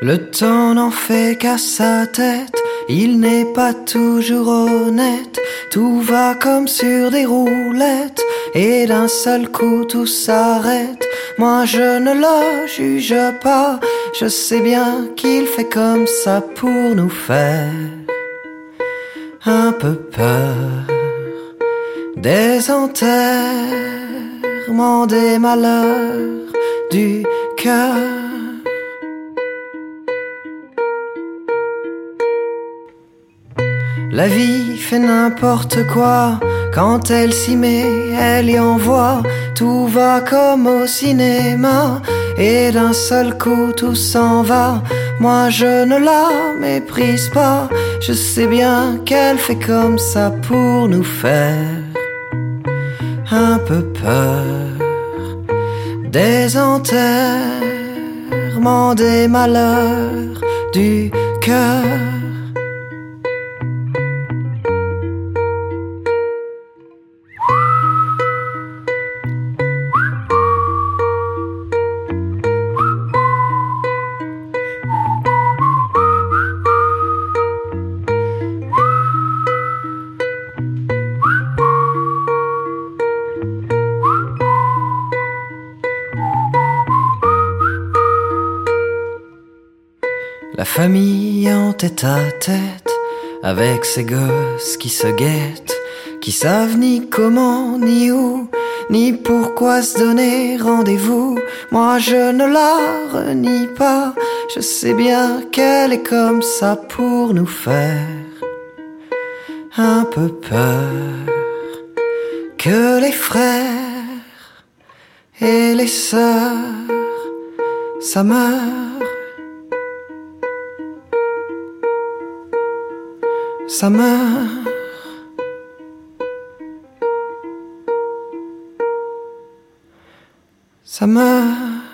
Le temps n'en fait qu'à sa tête, il n'est pas toujours honnête, tout va comme sur des roulettes, et d'un seul coup tout s'arrête. Moi je ne le juge pas, je sais bien qu'il fait comme ça pour nous faire un peu peur. Des enterrements, des malheurs du cœur. La vie fait n'importe quoi, quand elle s'y met, elle y envoie, tout va comme au cinéma, et d'un seul coup tout s'en va. Moi je ne la méprise pas, je sais bien qu'elle fait comme ça pour nous faire un peu peur. Des enterrements, des malheurs du cœur. La famille en tête à tête, avec ses gosses qui se guettent, qui savent ni comment, ni où, ni pourquoi se donner rendez-vous. Moi je ne la renie pas, je sais bien qu'elle est comme ça pour nous faire un peu peur. Que les frères et les sœurs, ça meurt. Ça meurt. Ça meurt.